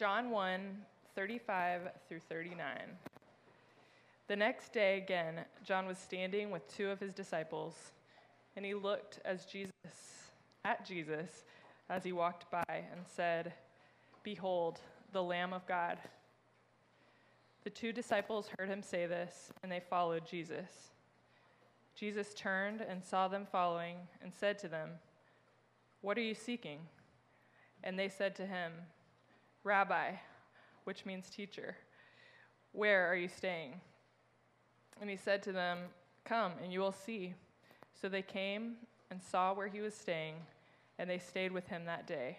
John 1 35 through 39. The next day, again, John was standing with two of his disciples, and he looked as Jesus, at Jesus as he walked by and said, Behold, the Lamb of God. The two disciples heard him say this, and they followed Jesus. Jesus turned and saw them following and said to them, What are you seeking? And they said to him, Rabbi, which means teacher, where are you staying? And he said to them, Come, and you will see. So they came and saw where he was staying, and they stayed with him that day,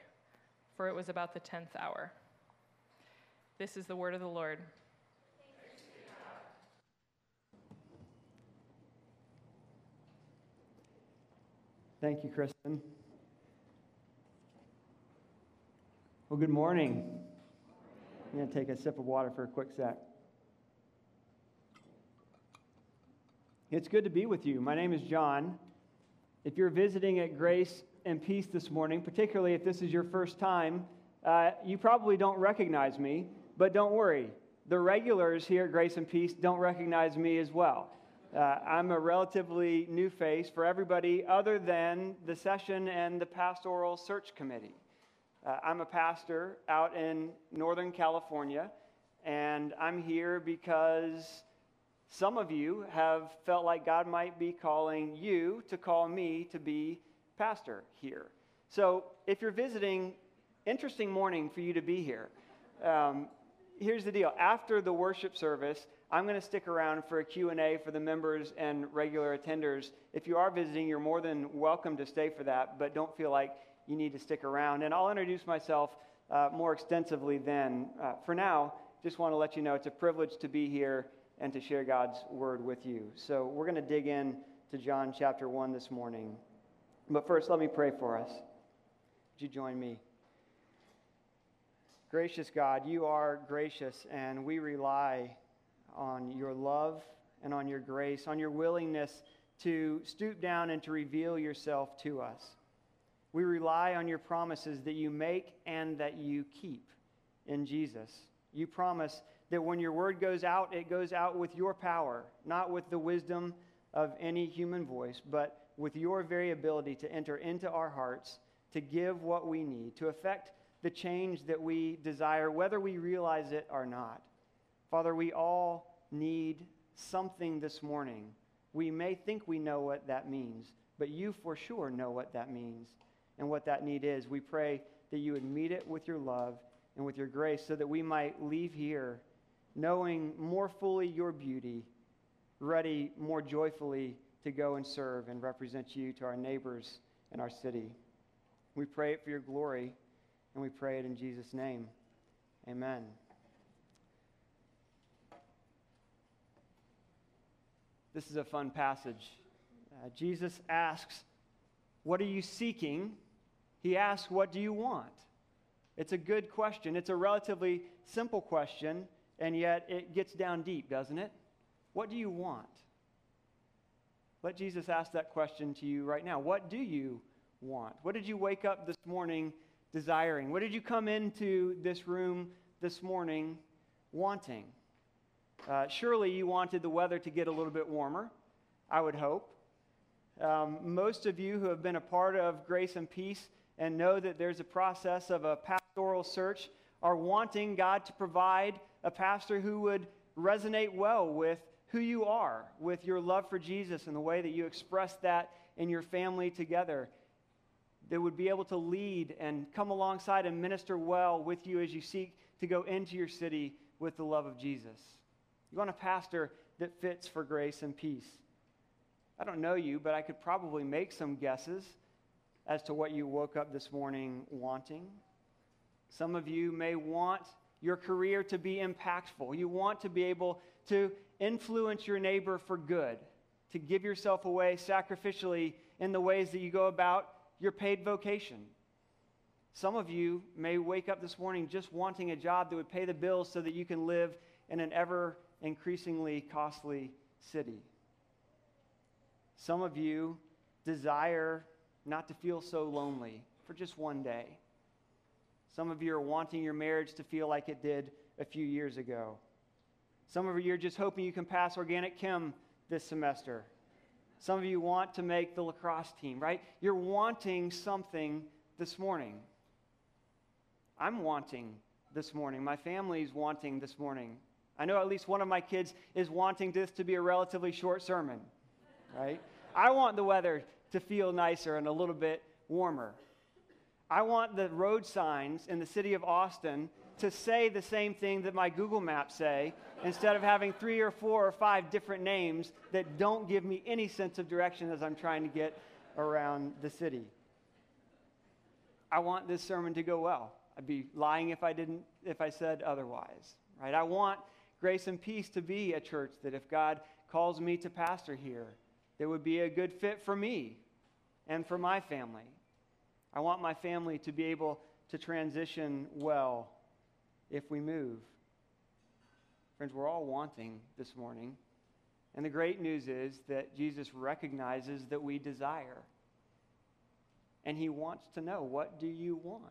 for it was about the tenth hour. This is the word of the Lord. Thank you, Kristen. Well, good morning. I'm going to take a sip of water for a quick sec. It's good to be with you. My name is John. If you're visiting at Grace and Peace this morning, particularly if this is your first time, uh, you probably don't recognize me, but don't worry. The regulars here at Grace and Peace don't recognize me as well. Uh, I'm a relatively new face for everybody other than the session and the pastoral search committee. Uh, I'm a pastor out in Northern California, and I'm here because some of you have felt like God might be calling you to call me to be pastor here. So if you're visiting, interesting morning for you to be here. Um, here's the deal after the worship service i'm going to stick around for a q&a for the members and regular attenders if you are visiting you're more than welcome to stay for that but don't feel like you need to stick around. And i'll introduce myself uh, more extensively then. Uh, for now just want to let you know it's a privilege to be here and to share god's word with you. So we're going to dig in to john chapter 1 this morning. But first let me pray for us. Would you join me? Gracious God, you are gracious, and we rely on your love and on your grace, on your willingness to stoop down and to reveal yourself to us. We rely on your promises that you make and that you keep in Jesus. You promise that when your word goes out, it goes out with your power, not with the wisdom of any human voice, but with your very ability to enter into our hearts, to give what we need, to effect the change that we desire, whether we realize it or not. Father, we all need something this morning. We may think we know what that means, but you for sure know what that means and what that need is. We pray that you would meet it with your love and with your grace so that we might leave here knowing more fully your beauty, ready more joyfully to go and serve and represent you to our neighbors and our city. We pray it for your glory. And we pray it in Jesus' name. Amen. This is a fun passage. Uh, Jesus asks, What are you seeking? He asks, What do you want? It's a good question. It's a relatively simple question, and yet it gets down deep, doesn't it? What do you want? Let Jesus ask that question to you right now. What do you want? What did you wake up this morning desiring? What did you come into this room this morning wanting? Uh, surely you wanted the weather to get a little bit warmer, I would hope. Um, most of you who have been a part of Grace and Peace and know that there's a process of a pastoral search are wanting God to provide a pastor who would resonate well with who you are, with your love for Jesus and the way that you express that in your family together that would be able to lead and come alongside and minister well with you as you seek to go into your city with the love of Jesus. You want a pastor that fits for grace and peace. I don't know you, but I could probably make some guesses as to what you woke up this morning wanting. Some of you may want your career to be impactful. You want to be able to influence your neighbor for good, to give yourself away sacrificially in the ways that you go about your paid vocation. Some of you may wake up this morning just wanting a job that would pay the bills so that you can live in an ever increasingly costly city. Some of you desire not to feel so lonely for just one day. Some of you are wanting your marriage to feel like it did a few years ago. Some of you are just hoping you can pass organic chem this semester. Some of you want to make the lacrosse team, right? You're wanting something this morning. I'm wanting this morning. My family's wanting this morning. I know at least one of my kids is wanting this to be a relatively short sermon, right? I want the weather to feel nicer and a little bit warmer. I want the road signs in the city of Austin to say the same thing that my Google Maps say instead of having three or four or five different names that don't give me any sense of direction as I'm trying to get around the city. I want this sermon to go well. I'd be lying if I didn't if I said otherwise. Right? I want grace and peace to be a church that if God calls me to pastor here, that would be a good fit for me and for my family. I want my family to be able to transition well if we move. Friends, we're all wanting this morning. And the great news is that Jesus recognizes that we desire. And he wants to know, what do you want?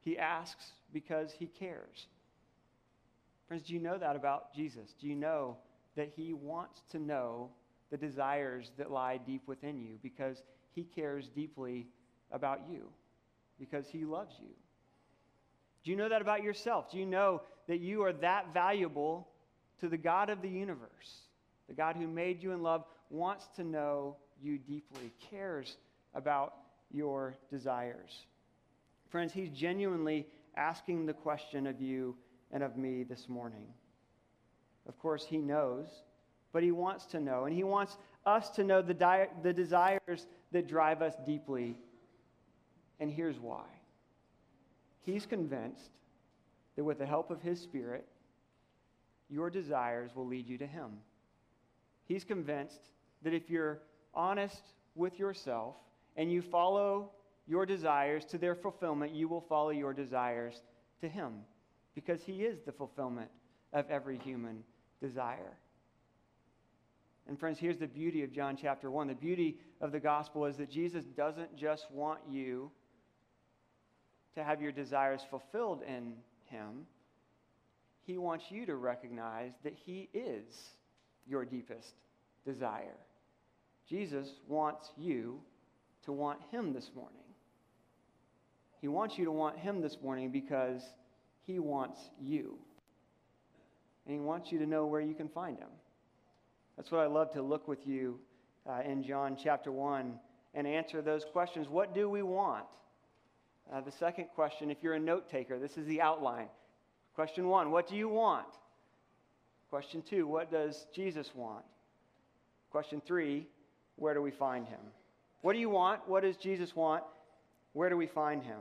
He asks because he cares. Friends, do you know that about Jesus? Do you know that he wants to know the desires that lie deep within you because he cares deeply about you because he loves you. Do you know that about yourself? Do you know that you are that valuable to the God of the universe? The God who made you in love wants to know you deeply, cares about your desires. Friends, he's genuinely asking the question of you and of me this morning. Of course, he knows, but he wants to know, and he wants us to know the, di- the desires that drive us deeply and here's why. He's convinced that with the help of His Spirit, your desires will lead you to Him. He's convinced that if you're honest with yourself and you follow your desires to their fulfillment, you will follow your desires to Him because He is the fulfillment of every human desire. And, friends, here's the beauty of John chapter 1. The beauty of the gospel is that Jesus doesn't just want you to have your desires fulfilled in Him, He wants you to recognize that He is your deepest desire. Jesus wants you to want Him this morning. He wants you to want Him this morning because He wants you. And He wants you to know where you can find Him. That's what I love to look with you uh, in John chapter 1 and answer those questions. What do we want? Uh, the second question, if you're a note taker, this is the outline. Question one, what do you want? Question two, what does Jesus want? Question three, where do we find him? What do you want? What does Jesus want? Where do we find him?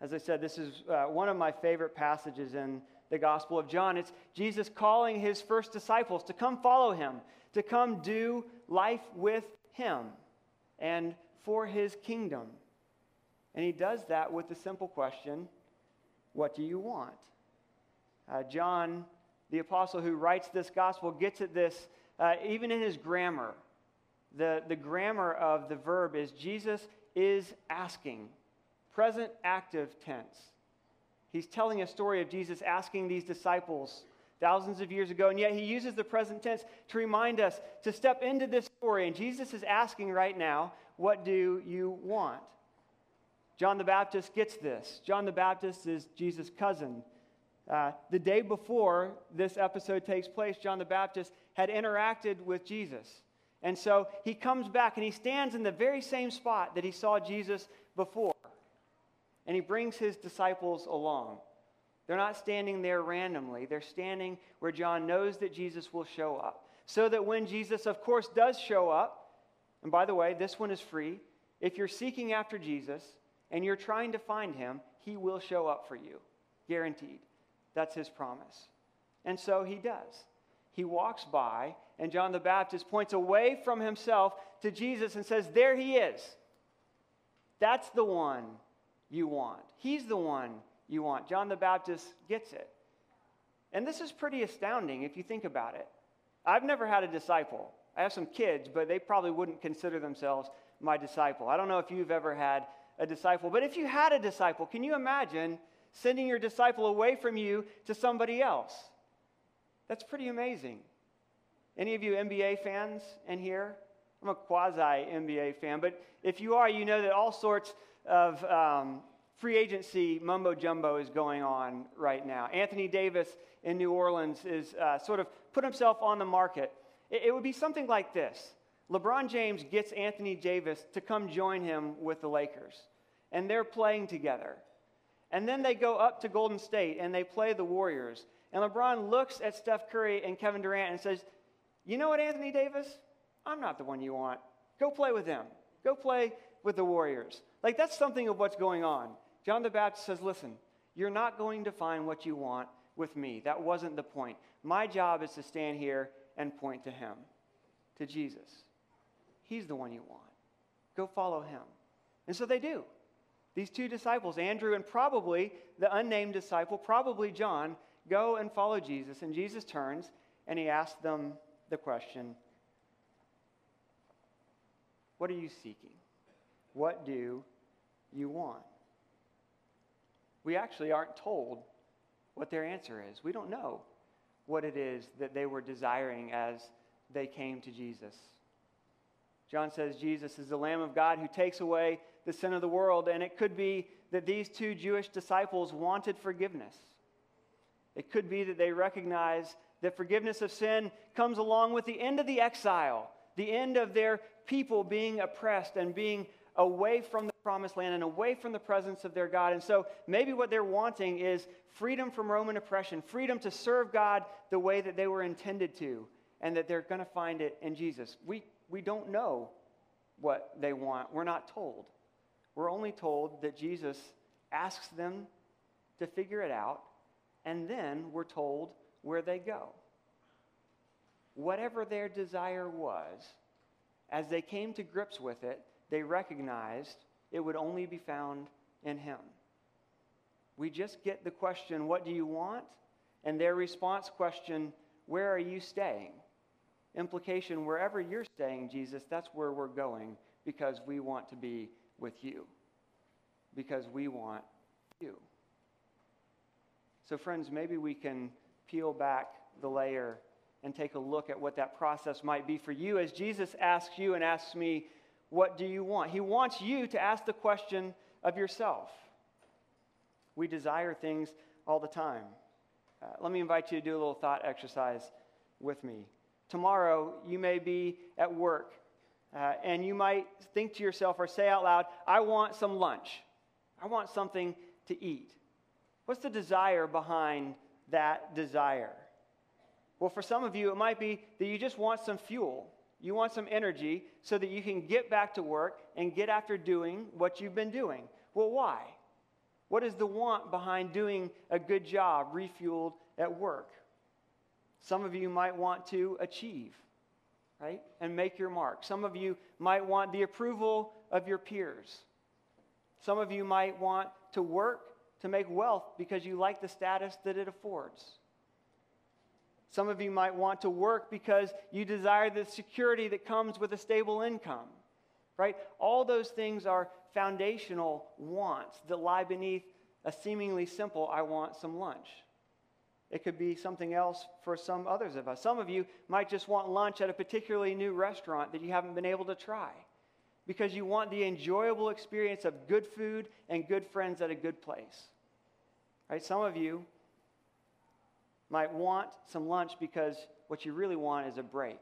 As I said, this is uh, one of my favorite passages in the Gospel of John. It's Jesus calling his first disciples to come follow him, to come do life with him and for his kingdom. And he does that with the simple question what do you want? Uh, John, the apostle who writes this gospel, gets at this uh, even in his grammar. The, the grammar of the verb is Jesus is asking, present active tense. He's telling a story of Jesus asking these disciples thousands of years ago, and yet he uses the present tense to remind us to step into this story. And Jesus is asking right now, What do you want? John the Baptist gets this. John the Baptist is Jesus' cousin. Uh, the day before this episode takes place, John the Baptist had interacted with Jesus. And so he comes back and he stands in the very same spot that he saw Jesus before. He brings his disciples along. They're not standing there randomly, they're standing where John knows that Jesus will show up. So that when Jesus, of course, does show up, and by the way, this one is free. If you're seeking after Jesus, and you're trying to find him, he will show up for you. Guaranteed. That's his promise. And so he does. He walks by, and John the Baptist points away from himself to Jesus and says, There he is. That's the one you want. He's the one you want. John the Baptist gets it. And this is pretty astounding if you think about it. I've never had a disciple. I have some kids, but they probably wouldn't consider themselves my disciple. I don't know if you've ever had a disciple. But if you had a disciple, can you imagine sending your disciple away from you to somebody else? That's pretty amazing. Any of you NBA fans in here? I'm a quasi NBA fan, but if you are, you know that all sorts of um, free agency mumbo jumbo is going on right now. Anthony Davis in New Orleans is uh, sort of put himself on the market. It, it would be something like this LeBron James gets Anthony Davis to come join him with the Lakers, and they're playing together. And then they go up to Golden State and they play the Warriors. And LeBron looks at Steph Curry and Kevin Durant and says, You know what, Anthony Davis? I'm not the one you want. Go play with them. Go play with the Warriors. Like, that's something of what's going on. John the Baptist says, Listen, you're not going to find what you want with me. That wasn't the point. My job is to stand here and point to him, to Jesus. He's the one you want. Go follow him. And so they do. These two disciples, Andrew and probably the unnamed disciple, probably John, go and follow Jesus. And Jesus turns and he asks them the question What are you seeking? What do you want? We actually aren't told what their answer is. We don't know what it is that they were desiring as they came to Jesus. John says Jesus is the Lamb of God who takes away the sin of the world, and it could be that these two Jewish disciples wanted forgiveness. It could be that they recognize that forgiveness of sin comes along with the end of the exile, the end of their people being oppressed and being away from the promised land and away from the presence of their God. And so maybe what they're wanting is freedom from Roman oppression, freedom to serve God the way that they were intended to, and that they're going to find it in Jesus. We, we don't know what they want, we're not told. We're only told that Jesus asks them to figure it out, and then we're told where they go. Whatever their desire was, as they came to grips with it, they recognized it would only be found in Him. We just get the question, What do you want? and their response question, Where are you staying? Implication, wherever you're staying, Jesus, that's where we're going because we want to be with you because we want you. So, friends, maybe we can peel back the layer and take a look at what that process might be for you as Jesus asks you and asks me, What do you want? He wants you to ask the question of yourself. We desire things all the time. Uh, let me invite you to do a little thought exercise with me. Tomorrow, you may be at work uh, and you might think to yourself or say out loud, I want some lunch. I want something to eat. What's the desire behind that desire? Well, for some of you, it might be that you just want some fuel. You want some energy so that you can get back to work and get after doing what you've been doing. Well, why? What is the want behind doing a good job refueled at work? Some of you might want to achieve, right? And make your mark. Some of you might want the approval of your peers. Some of you might want to work to make wealth because you like the status that it affords. Some of you might want to work because you desire the security that comes with a stable income, right? All those things are foundational wants that lie beneath a seemingly simple, I want some lunch. It could be something else for some others of us. Some of you might just want lunch at a particularly new restaurant that you haven't been able to try because you want the enjoyable experience of good food and good friends at a good place. Right? Some of you might want some lunch because what you really want is a break.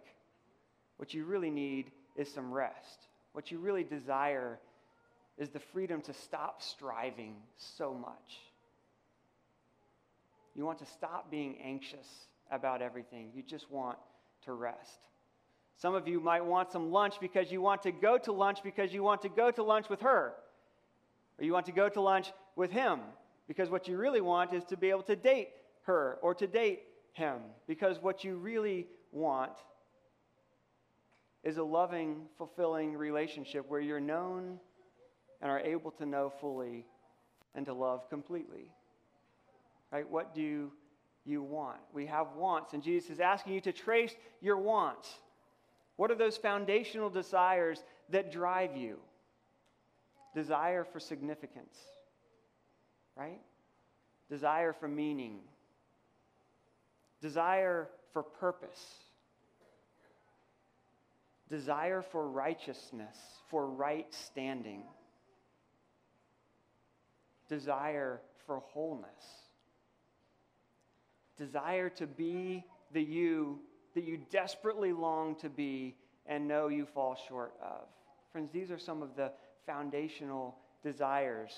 What you really need is some rest. What you really desire is the freedom to stop striving so much. You want to stop being anxious about everything. You just want to rest. Some of you might want some lunch because you want to go to lunch because you want to go to lunch with her. Or you want to go to lunch with him because what you really want is to be able to date her or to date him. Because what you really want is a loving, fulfilling relationship where you're known and are able to know fully and to love completely. Right? What do you want? We have wants, and Jesus is asking you to trace your wants. What are those foundational desires that drive you? desire for significance, right? Desire for meaning, desire for purpose, desire for righteousness, for right standing, desire for wholeness, desire to be the you that you desperately long to be and know you fall short of. Friends, these are some of the foundational desires.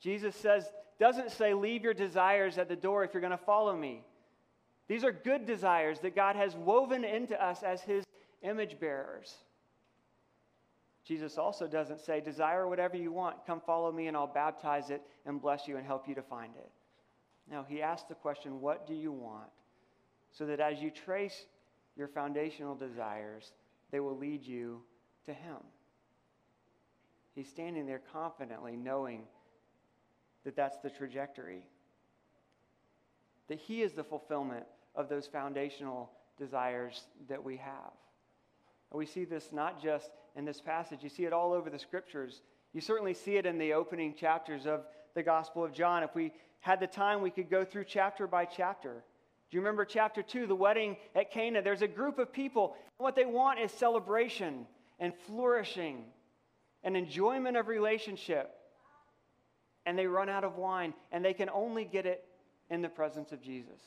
Jesus says, doesn't say, leave your desires at the door if you're going to follow me. These are good desires that God has woven into us as his image bearers. Jesus also doesn't say, desire whatever you want, come follow me and I'll baptize it and bless you and help you to find it. No, he asks the question, what do you want? So that as you trace your foundational desires, they will lead you to him. He's standing there confidently knowing that that's the trajectory. That He is the fulfillment of those foundational desires that we have. And we see this not just in this passage, you see it all over the scriptures. You certainly see it in the opening chapters of the Gospel of John. If we had the time, we could go through chapter by chapter. Do you remember chapter 2, the wedding at Cana? There's a group of people. and What they want is celebration and flourishing and enjoyment of relationship. And they run out of wine, and they can only get it in the presence of Jesus.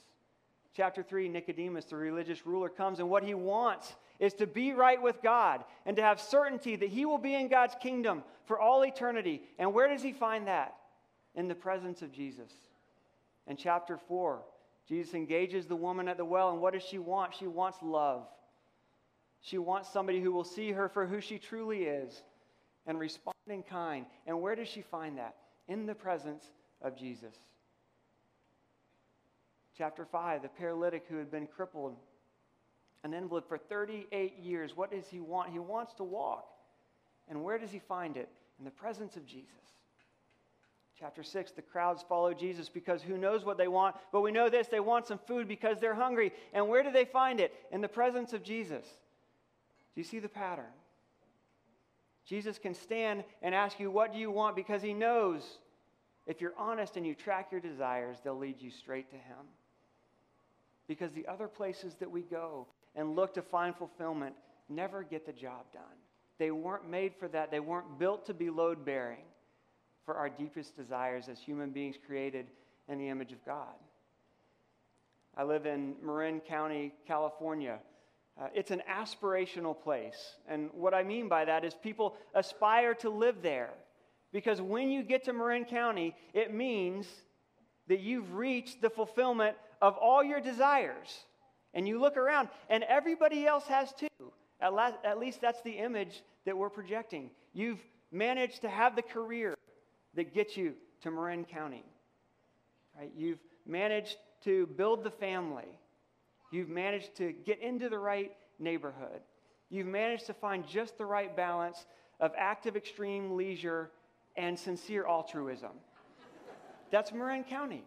Chapter 3, Nicodemus, the religious ruler, comes, and what he wants is to be right with God and to have certainty that he will be in God's kingdom for all eternity. And where does he find that? In the presence of Jesus. In chapter 4, Jesus engages the woman at the well, and what does she want? She wants love. She wants somebody who will see her for who she truly is and respond in kind. And where does she find that? In the presence of Jesus. Chapter 5, the paralytic who had been crippled, an invalid for 38 years. What does he want? He wants to walk. And where does he find it? In the presence of Jesus. Chapter 6, the crowds follow Jesus because who knows what they want, but we know this they want some food because they're hungry. And where do they find it? In the presence of Jesus. Do you see the pattern? Jesus can stand and ask you, What do you want? because he knows if you're honest and you track your desires, they'll lead you straight to him. Because the other places that we go and look to find fulfillment never get the job done. They weren't made for that, they weren't built to be load bearing for our deepest desires as human beings created in the image of God. I live in Marin County, California. Uh, it's an aspirational place. And what I mean by that is people aspire to live there. Because when you get to Marin County, it means that you've reached the fulfillment of all your desires. And you look around, and everybody else has too. At, last, at least that's the image that we're projecting. You've managed to have the career that gets you to Marin County. Right? You've managed to build the family You've managed to get into the right neighborhood. You've managed to find just the right balance of active extreme leisure and sincere altruism. That's Marin County.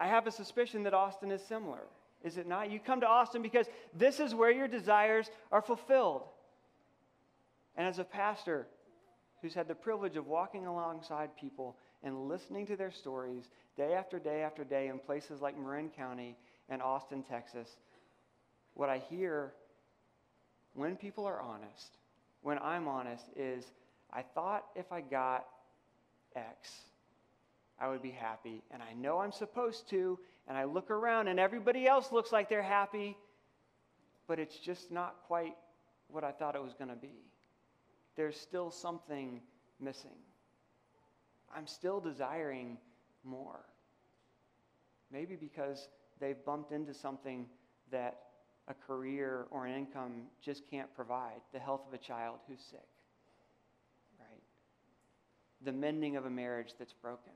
I have a suspicion that Austin is similar. Is it not? You come to Austin because this is where your desires are fulfilled. And as a pastor who's had the privilege of walking alongside people and listening to their stories day after day after day in places like Marin County, and Austin, Texas, what I hear when people are honest, when I'm honest, is I thought if I got X, I would be happy. And I know I'm supposed to. And I look around and everybody else looks like they're happy, but it's just not quite what I thought it was going to be. There's still something missing. I'm still desiring more. Maybe because they've bumped into something that a career or an income just can't provide the health of a child who's sick, right? The mending of a marriage that's broken.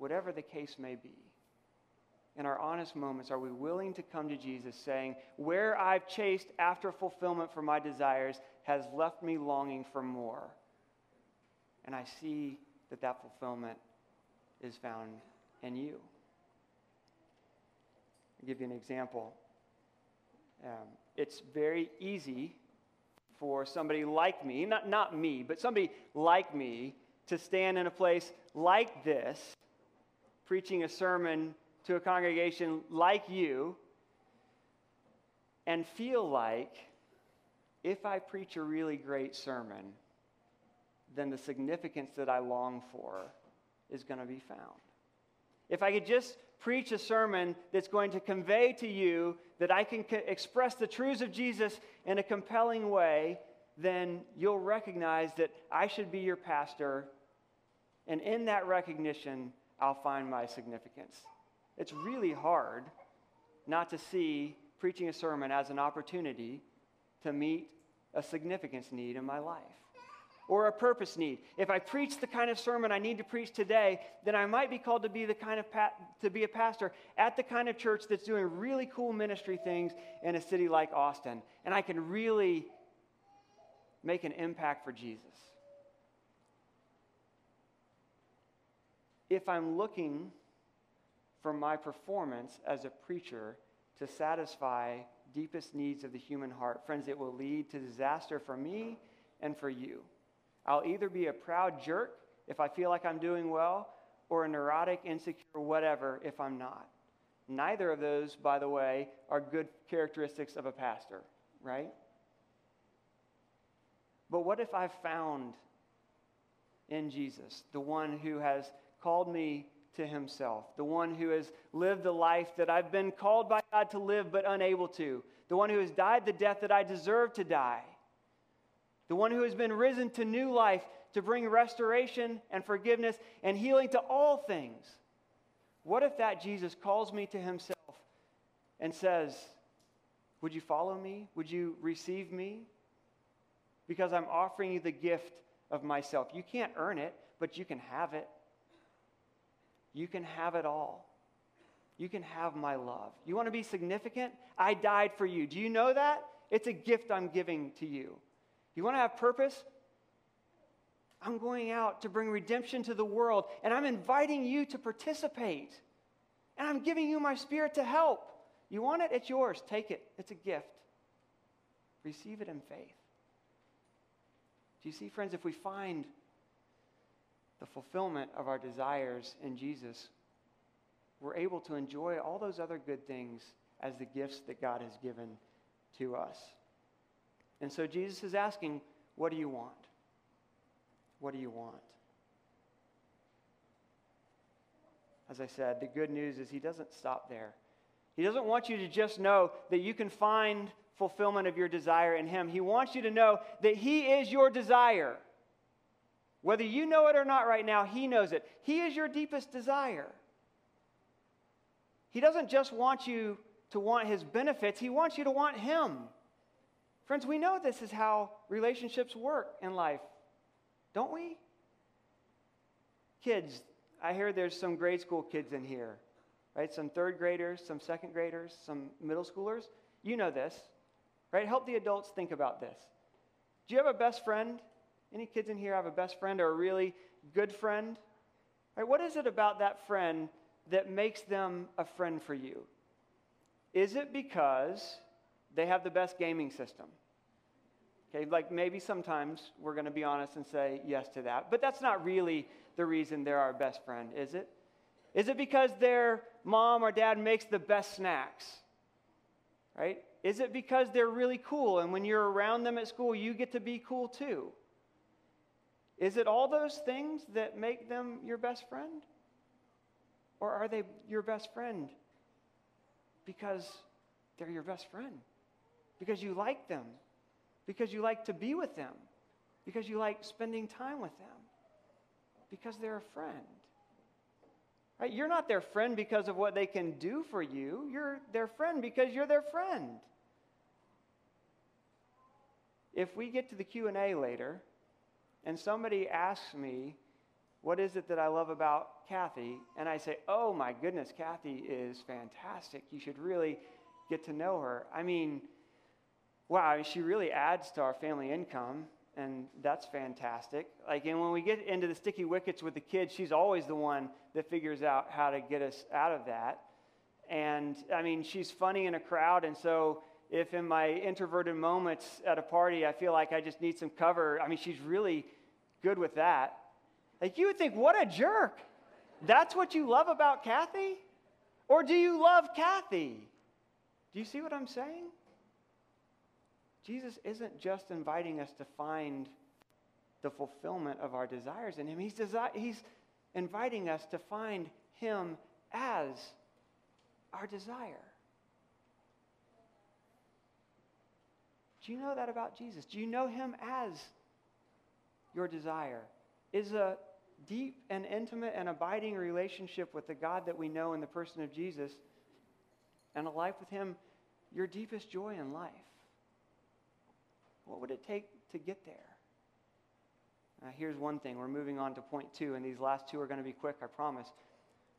Whatever the case may be. In our honest moments, are we willing to come to Jesus saying, Where I've chased after fulfillment for my desires has left me longing for more? And I see that that fulfillment is found in you. I'll give you an example. Um, it's very easy for somebody like me, not, not me, but somebody like me, to stand in a place like this, preaching a sermon to a congregation like you, and feel like if I preach a really great sermon, then the significance that I long for is going to be found. If I could just preach a sermon that's going to convey to you that I can co- express the truths of Jesus in a compelling way, then you'll recognize that I should be your pastor. And in that recognition, I'll find my significance. It's really hard not to see preaching a sermon as an opportunity to meet a significance need in my life or a purpose need. If I preach the kind of sermon I need to preach today, then I might be called to be the kind of pa- to be a pastor at the kind of church that's doing really cool ministry things in a city like Austin, and I can really make an impact for Jesus. If I'm looking for my performance as a preacher to satisfy deepest needs of the human heart, friends, it will lead to disaster for me and for you. I'll either be a proud jerk if I feel like I'm doing well, or a neurotic, insecure, whatever if I'm not. Neither of those, by the way, are good characteristics of a pastor, right? But what if I've found in Jesus, the one who has called me to himself, the one who has lived the life that I've been called by God to live but unable to, the one who has died the death that I deserve to die? the one who has been risen to new life to bring restoration and forgiveness and healing to all things. What if that Jesus calls me to himself and says, Would you follow me? Would you receive me? Because I'm offering you the gift of myself. You can't earn it, but you can have it. You can have it all. You can have my love. You want to be significant? I died for you. Do you know that? It's a gift I'm giving to you. You want to have purpose? I'm going out to bring redemption to the world, and I'm inviting you to participate. And I'm giving you my spirit to help. You want it? It's yours. Take it. It's a gift. Receive it in faith. Do you see, friends, if we find the fulfillment of our desires in Jesus, we're able to enjoy all those other good things as the gifts that God has given to us. And so Jesus is asking, What do you want? What do you want? As I said, the good news is he doesn't stop there. He doesn't want you to just know that you can find fulfillment of your desire in him. He wants you to know that he is your desire. Whether you know it or not right now, he knows it. He is your deepest desire. He doesn't just want you to want his benefits, he wants you to want him. Friends, we know this is how relationships work in life, don't we? Kids, I hear there's some grade school kids in here, right? Some third graders, some second graders, some middle schoolers. You know this, right? Help the adults think about this. Do you have a best friend? Any kids in here have a best friend or a really good friend? Right? What is it about that friend that makes them a friend for you? Is it because they have the best gaming system? Okay, like maybe sometimes we're going to be honest and say yes to that, but that's not really the reason they're our best friend, is it? Is it because their mom or dad makes the best snacks? Right? Is it because they're really cool and when you're around them at school, you get to be cool too? Is it all those things that make them your best friend? Or are they your best friend because they're your best friend? Because you like them? because you like to be with them, because you like spending time with them, because they're a friend. Right? You're not their friend because of what they can do for you. You're their friend because you're their friend. If we get to the Q&A later and somebody asks me, "What is it that I love about Kathy?" and I say, "Oh my goodness, Kathy is fantastic. You should really get to know her." I mean, wow, she really adds to our family income, and that's fantastic. Like, and when we get into the sticky wickets with the kids, she's always the one that figures out how to get us out of that. And I mean, she's funny in a crowd, and so if in my introverted moments at a party I feel like I just need some cover. I mean, she's really good with that. Like, you would think, what a jerk. That's what you love about Kathy? Or do you love Kathy? Do you see what I'm saying? Jesus isn't just inviting us to find the fulfillment of our desires in Him, He's, desi- he's inviting us to find Him as our desire. Do you know that about Jesus? Do you know Him as your desire? Is a deep and intimate and abiding relationship with the God that we know in the person of Jesus and a life with Him your deepest joy in life? What would it take to get there? Here's one thing. We're moving on to point two, and these last two are going to be quick, I promise.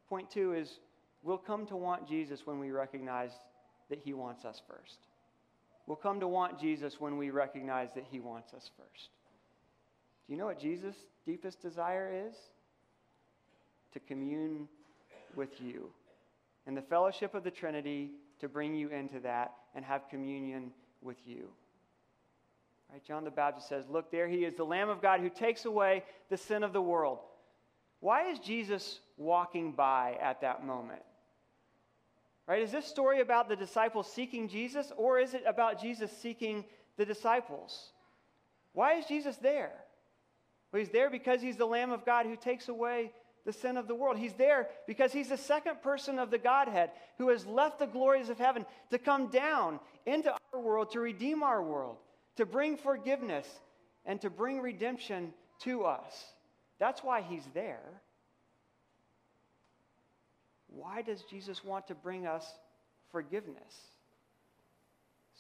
Point two is we'll come to want Jesus when we recognize that He wants us first. We'll come to want Jesus when we recognize that He wants us first. Do you know what Jesus' deepest desire is? To commune with you. And the fellowship of the Trinity to bring you into that and have communion with you. Right? John the Baptist says, Look, there he is, the Lamb of God who takes away the sin of the world. Why is Jesus walking by at that moment? Right? Is this story about the disciples seeking Jesus, or is it about Jesus seeking the disciples? Why is Jesus there? Well, he's there because he's the Lamb of God who takes away the sin of the world. He's there because he's the second person of the Godhead who has left the glories of heaven to come down into our world to redeem our world, to bring forgiveness, and to bring redemption to us. That's why he's there. Why does Jesus want to bring us forgiveness?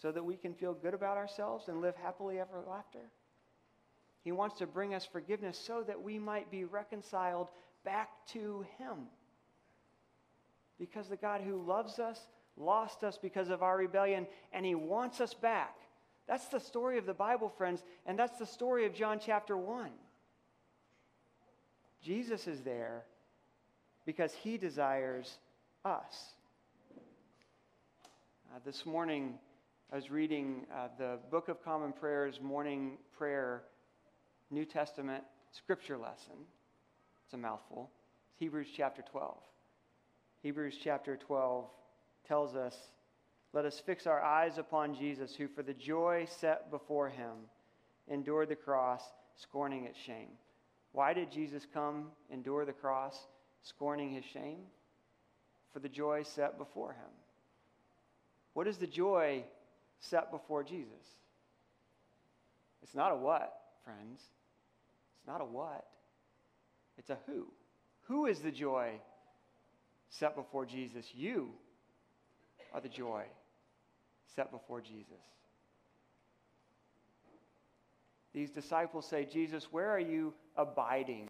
So that we can feel good about ourselves and live happily ever after? He wants to bring us forgiveness so that we might be reconciled back to Him. Because the God who loves us lost us because of our rebellion, and He wants us back. That's the story of the Bible, friends, and that's the story of John chapter 1. Jesus is there because He desires us. Uh, this morning, I was reading uh, the Book of Common Prayer's morning prayer, New Testament scripture lesson. It's a mouthful. It's Hebrews chapter 12. Hebrews chapter 12 tells us, Let us fix our eyes upon Jesus, who for the joy set before him endured the cross, scorning its shame. Why did Jesus come, endure the cross, scorning his shame? For the joy set before him. What is the joy set before Jesus? It's not a what, friends. It's not a what. It's a who. Who is the joy set before Jesus? You are the joy set before Jesus. These disciples say, Jesus, where are you abiding?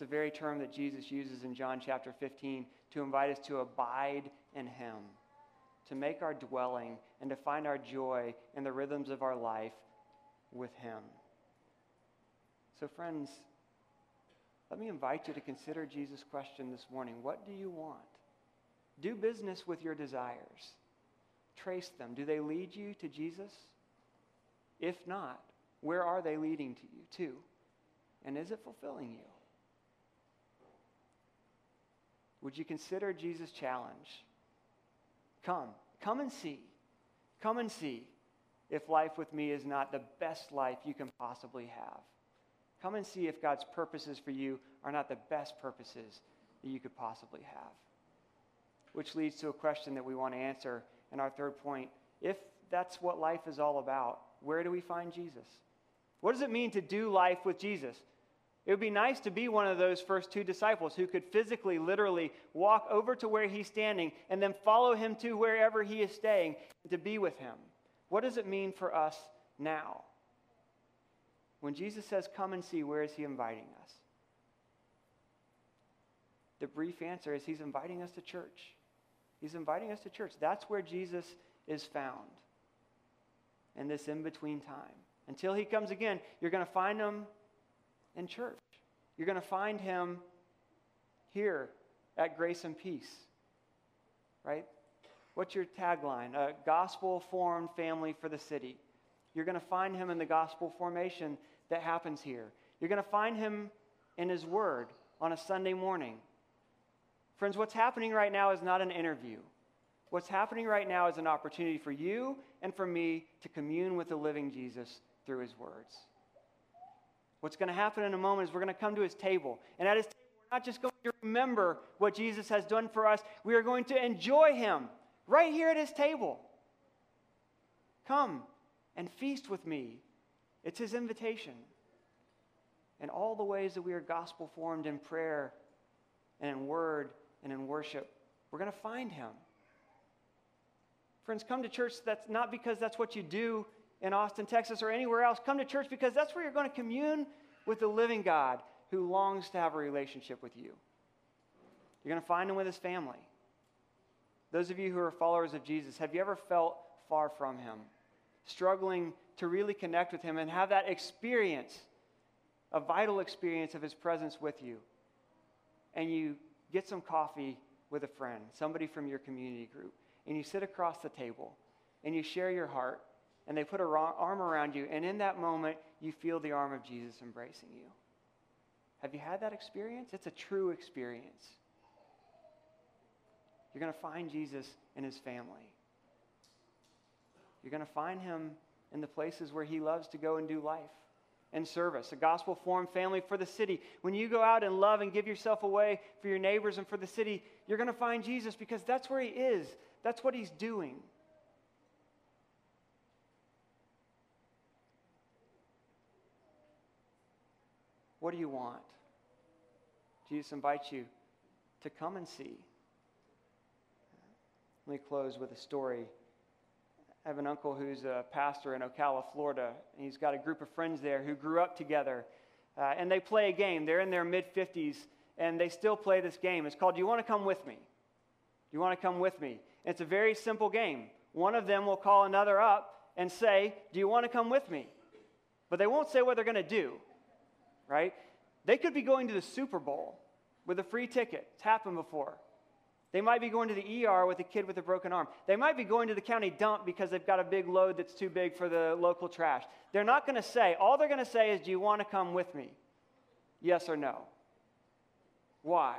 The very term that Jesus uses in John chapter 15 to invite us to abide in Him, to make our dwelling, and to find our joy in the rhythms of our life with Him. So, friends, let me invite you to consider Jesus' question this morning What do you want? Do business with your desires. Trace them. Do they lead you to Jesus? If not, where are they leading to you to? And is it fulfilling you? Would you consider Jesus' challenge? Come, come and see. Come and see if life with me is not the best life you can possibly have. Come and see if God's purposes for you are not the best purposes that you could possibly have. Which leads to a question that we want to answer in our third point. If that's what life is all about, where do we find Jesus? What does it mean to do life with Jesus? It would be nice to be one of those first two disciples who could physically, literally walk over to where he's standing and then follow him to wherever he is staying to be with him. What does it mean for us now? When Jesus says, Come and see, where is he inviting us? The brief answer is he's inviting us to church. He's inviting us to church. That's where Jesus is found in this in between time. Until he comes again, you're going to find him in church. You're going to find him here at Grace and Peace. Right? What's your tagline? A gospel formed family for the city. You're going to find him in the gospel formation that happens here. You're going to find him in his word on a Sunday morning. Friends, what's happening right now is not an interview. What's happening right now is an opportunity for you and for me to commune with the living Jesus through his words. What's going to happen in a moment is we're going to come to his table. And at his table, we're not just going to remember what Jesus has done for us, we are going to enjoy him right here at his table. Come and feast with me. It's his invitation. And all the ways that we are gospel formed in prayer and in word and in worship, we're going to find him. Friends, come to church that's not because that's what you do in Austin, Texas, or anywhere else. Come to church because that's where you're going to commune with the living God who longs to have a relationship with you. You're going to find him with his family. Those of you who are followers of Jesus, have you ever felt far from him? Struggling to really connect with him and have that experience, a vital experience of his presence with you. And you get some coffee with a friend, somebody from your community group, and you sit across the table and you share your heart, and they put an arm around you, and in that moment, you feel the arm of Jesus embracing you. Have you had that experience? It's a true experience. You're going to find Jesus in his family. You're going to find him in the places where he loves to go and do life and service, a gospel formed family for the city. When you go out and love and give yourself away for your neighbors and for the city, you're going to find Jesus because that's where he is, that's what he's doing. What do you want? Jesus invites you to come and see. Let me close with a story. I have an uncle who's a pastor in Ocala, Florida, and he's got a group of friends there who grew up together. Uh, and they play a game. They're in their mid 50s, and they still play this game. It's called Do You Want to Come With Me? Do you want to come with me? And it's a very simple game. One of them will call another up and say, Do you want to come with me? But they won't say what they're going to do, right? They could be going to the Super Bowl with a free ticket. It's happened before. They might be going to the ER with a kid with a broken arm. They might be going to the county dump because they've got a big load that's too big for the local trash. They're not going to say, all they're going to say is, Do you want to come with me? Yes or no. Why?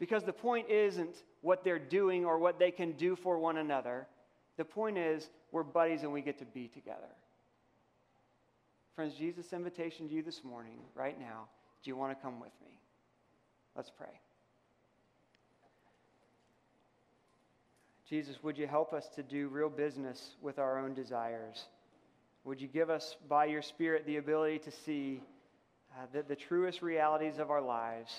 Because the point isn't what they're doing or what they can do for one another. The point is, we're buddies and we get to be together. Friends, Jesus' invitation to you this morning, right now, do you want to come with me? Let's pray. Jesus, would you help us to do real business with our own desires? Would you give us, by your Spirit, the ability to see uh, that the truest realities of our lives,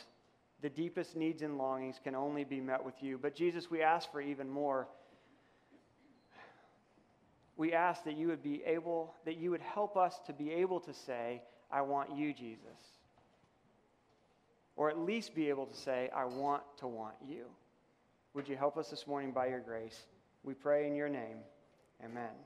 the deepest needs and longings, can only be met with you? But, Jesus, we ask for even more. We ask that you would be able, that you would help us to be able to say, I want you, Jesus. Or at least be able to say, I want to want you. Would you help us this morning by your grace? We pray in your name. Amen.